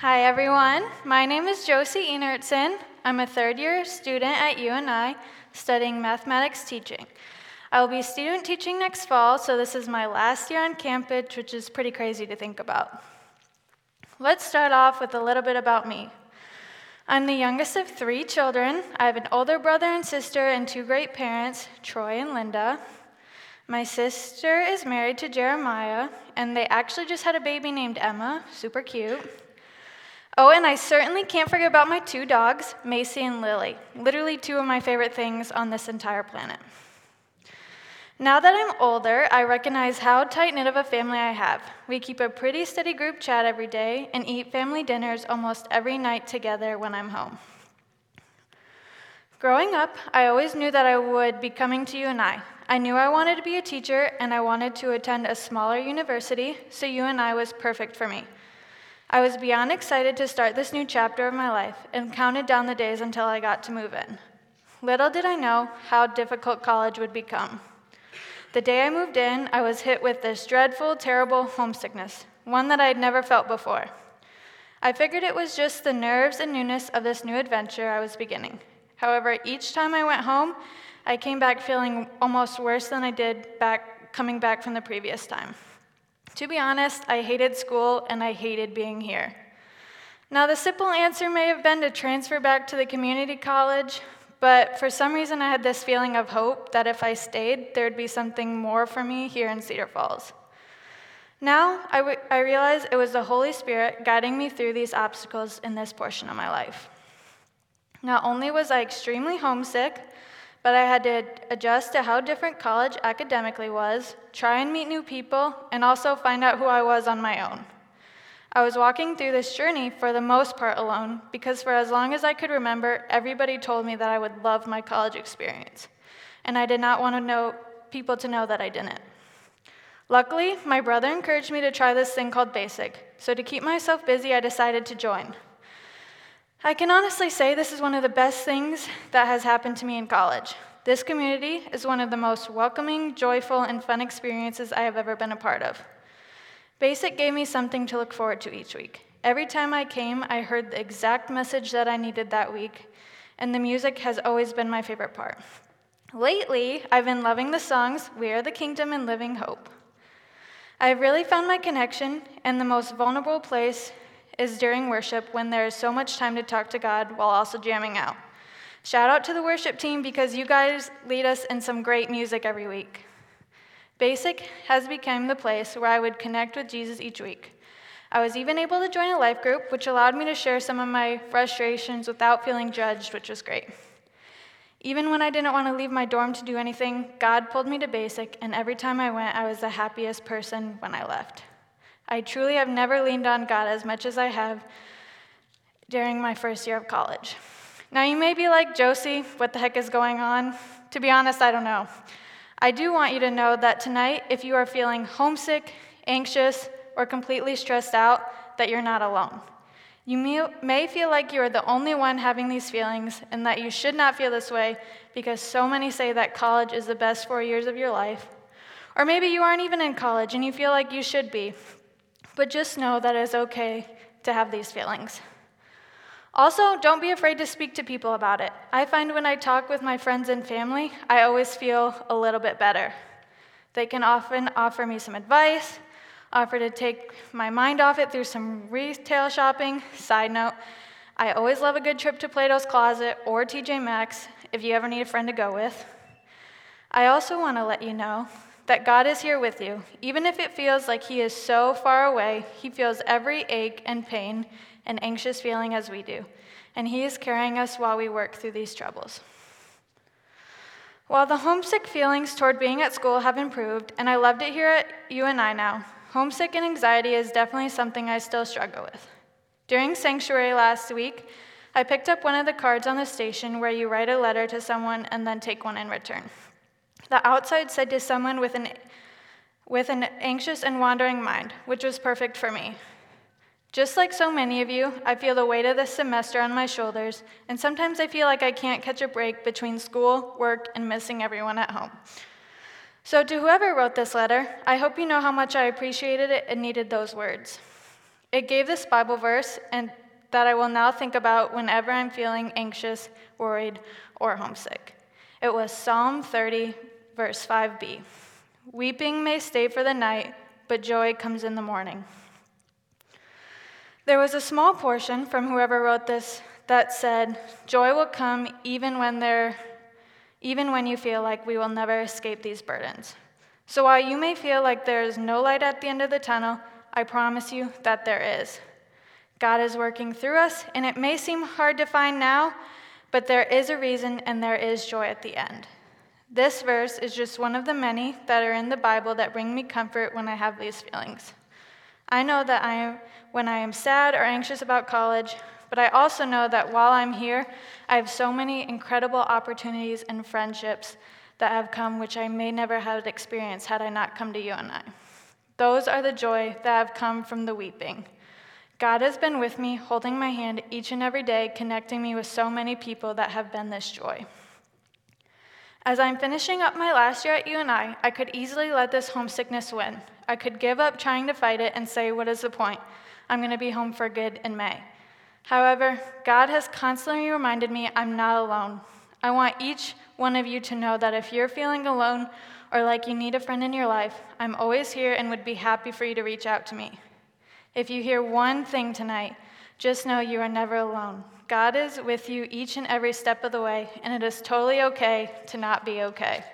Hi, everyone. My name is Josie Einertson. I'm a third year student at UNI studying mathematics teaching. I will be student teaching next fall, so this is my last year on campus, which is pretty crazy to think about. Let's start off with a little bit about me. I'm the youngest of three children. I have an older brother and sister and two great parents, Troy and Linda. My sister is married to Jeremiah, and they actually just had a baby named Emma, super cute. Oh, and I certainly can't forget about my two dogs, Macy and Lily, literally two of my favorite things on this entire planet. Now that I'm older, I recognize how tight knit of a family I have. We keep a pretty steady group chat every day and eat family dinners almost every night together when I'm home. Growing up, I always knew that I would be coming to UNI. I I knew I wanted to be a teacher and I wanted to attend a smaller university, so UNI was perfect for me. I was beyond excited to start this new chapter of my life and counted down the days until I got to move in. Little did I know how difficult college would become. The day I moved in, I was hit with this dreadful, terrible homesickness, one that I had never felt before. I figured it was just the nerves and newness of this new adventure I was beginning. However, each time I went home, I came back feeling almost worse than I did back coming back from the previous time. To be honest, I hated school and I hated being here. Now, the simple answer may have been to transfer back to the community college, but for some reason I had this feeling of hope that if I stayed, there'd be something more for me here in Cedar Falls. Now, I, w- I realize it was the Holy Spirit guiding me through these obstacles in this portion of my life. Not only was I extremely homesick, but I had to adjust to how different college academically was, try and meet new people, and also find out who I was on my own. I was walking through this journey for the most part alone because for as long as I could remember, everybody told me that I would love my college experience, and I did not want to know people to know that I didn't. Luckily, my brother encouraged me to try this thing called Basic, so to keep myself busy, I decided to join. I can honestly say this is one of the best things that has happened to me in college. This community is one of the most welcoming, joyful, and fun experiences I have ever been a part of. Basic gave me something to look forward to each week. Every time I came, I heard the exact message that I needed that week, and the music has always been my favorite part. Lately, I've been loving the songs We Are the Kingdom and Living Hope. I have really found my connection, and the most vulnerable place is during worship when there is so much time to talk to God while also jamming out. Shout out to the worship team because you guys lead us in some great music every week. Basic has become the place where I would connect with Jesus each week. I was even able to join a life group, which allowed me to share some of my frustrations without feeling judged, which was great. Even when I didn't want to leave my dorm to do anything, God pulled me to Basic, and every time I went, I was the happiest person when I left. I truly have never leaned on God as much as I have during my first year of college. Now, you may be like, Josie, what the heck is going on? To be honest, I don't know. I do want you to know that tonight, if you are feeling homesick, anxious, or completely stressed out, that you're not alone. You may feel like you are the only one having these feelings and that you should not feel this way because so many say that college is the best four years of your life. Or maybe you aren't even in college and you feel like you should be but just know that it's okay to have these feelings. Also, don't be afraid to speak to people about it. I find when I talk with my friends and family, I always feel a little bit better. They can often offer me some advice, offer to take my mind off it through some retail shopping. Side note, I always love a good trip to Plato's Closet or TJ Maxx if you ever need a friend to go with. I also want to let you know that God is here with you. Even if it feels like He is so far away, He feels every ache and pain and anxious feeling as we do. And He is carrying us while we work through these troubles. While the homesick feelings toward being at school have improved, and I loved it here at UNI now, homesick and anxiety is definitely something I still struggle with. During sanctuary last week, I picked up one of the cards on the station where you write a letter to someone and then take one in return. The outside said to someone with an, with an anxious and wandering mind, which was perfect for me. Just like so many of you, I feel the weight of this semester on my shoulders, and sometimes I feel like I can't catch a break between school, work, and missing everyone at home. So, to whoever wrote this letter, I hope you know how much I appreciated it and needed those words. It gave this Bible verse and that I will now think about whenever I'm feeling anxious, worried, or homesick. It was Psalm 30, verse 5b. Weeping may stay for the night, but joy comes in the morning. There was a small portion from whoever wrote this that said, Joy will come even when there even when you feel like we will never escape these burdens. So while you may feel like there is no light at the end of the tunnel, I promise you that there is. God is working through us, and it may seem hard to find now, but there is a reason and there is joy at the end. This verse is just one of the many that are in the Bible that bring me comfort when I have these feelings. I know that I am, when I am sad or anxious about college, but I also know that while I'm here, I have so many incredible opportunities and friendships that have come which I may never have experienced had I not come to UNI. Those are the joy that have come from the weeping. God has been with me, holding my hand each and every day, connecting me with so many people that have been this joy. As I'm finishing up my last year at UNI, I could easily let this homesickness win. I could give up trying to fight it and say, What is the point? I'm going to be home for good in May. However, God has constantly reminded me I'm not alone. I want each one of you to know that if you're feeling alone or like you need a friend in your life, I'm always here and would be happy for you to reach out to me. If you hear one thing tonight, just know you are never alone. God is with you each and every step of the way, and it is totally okay to not be okay.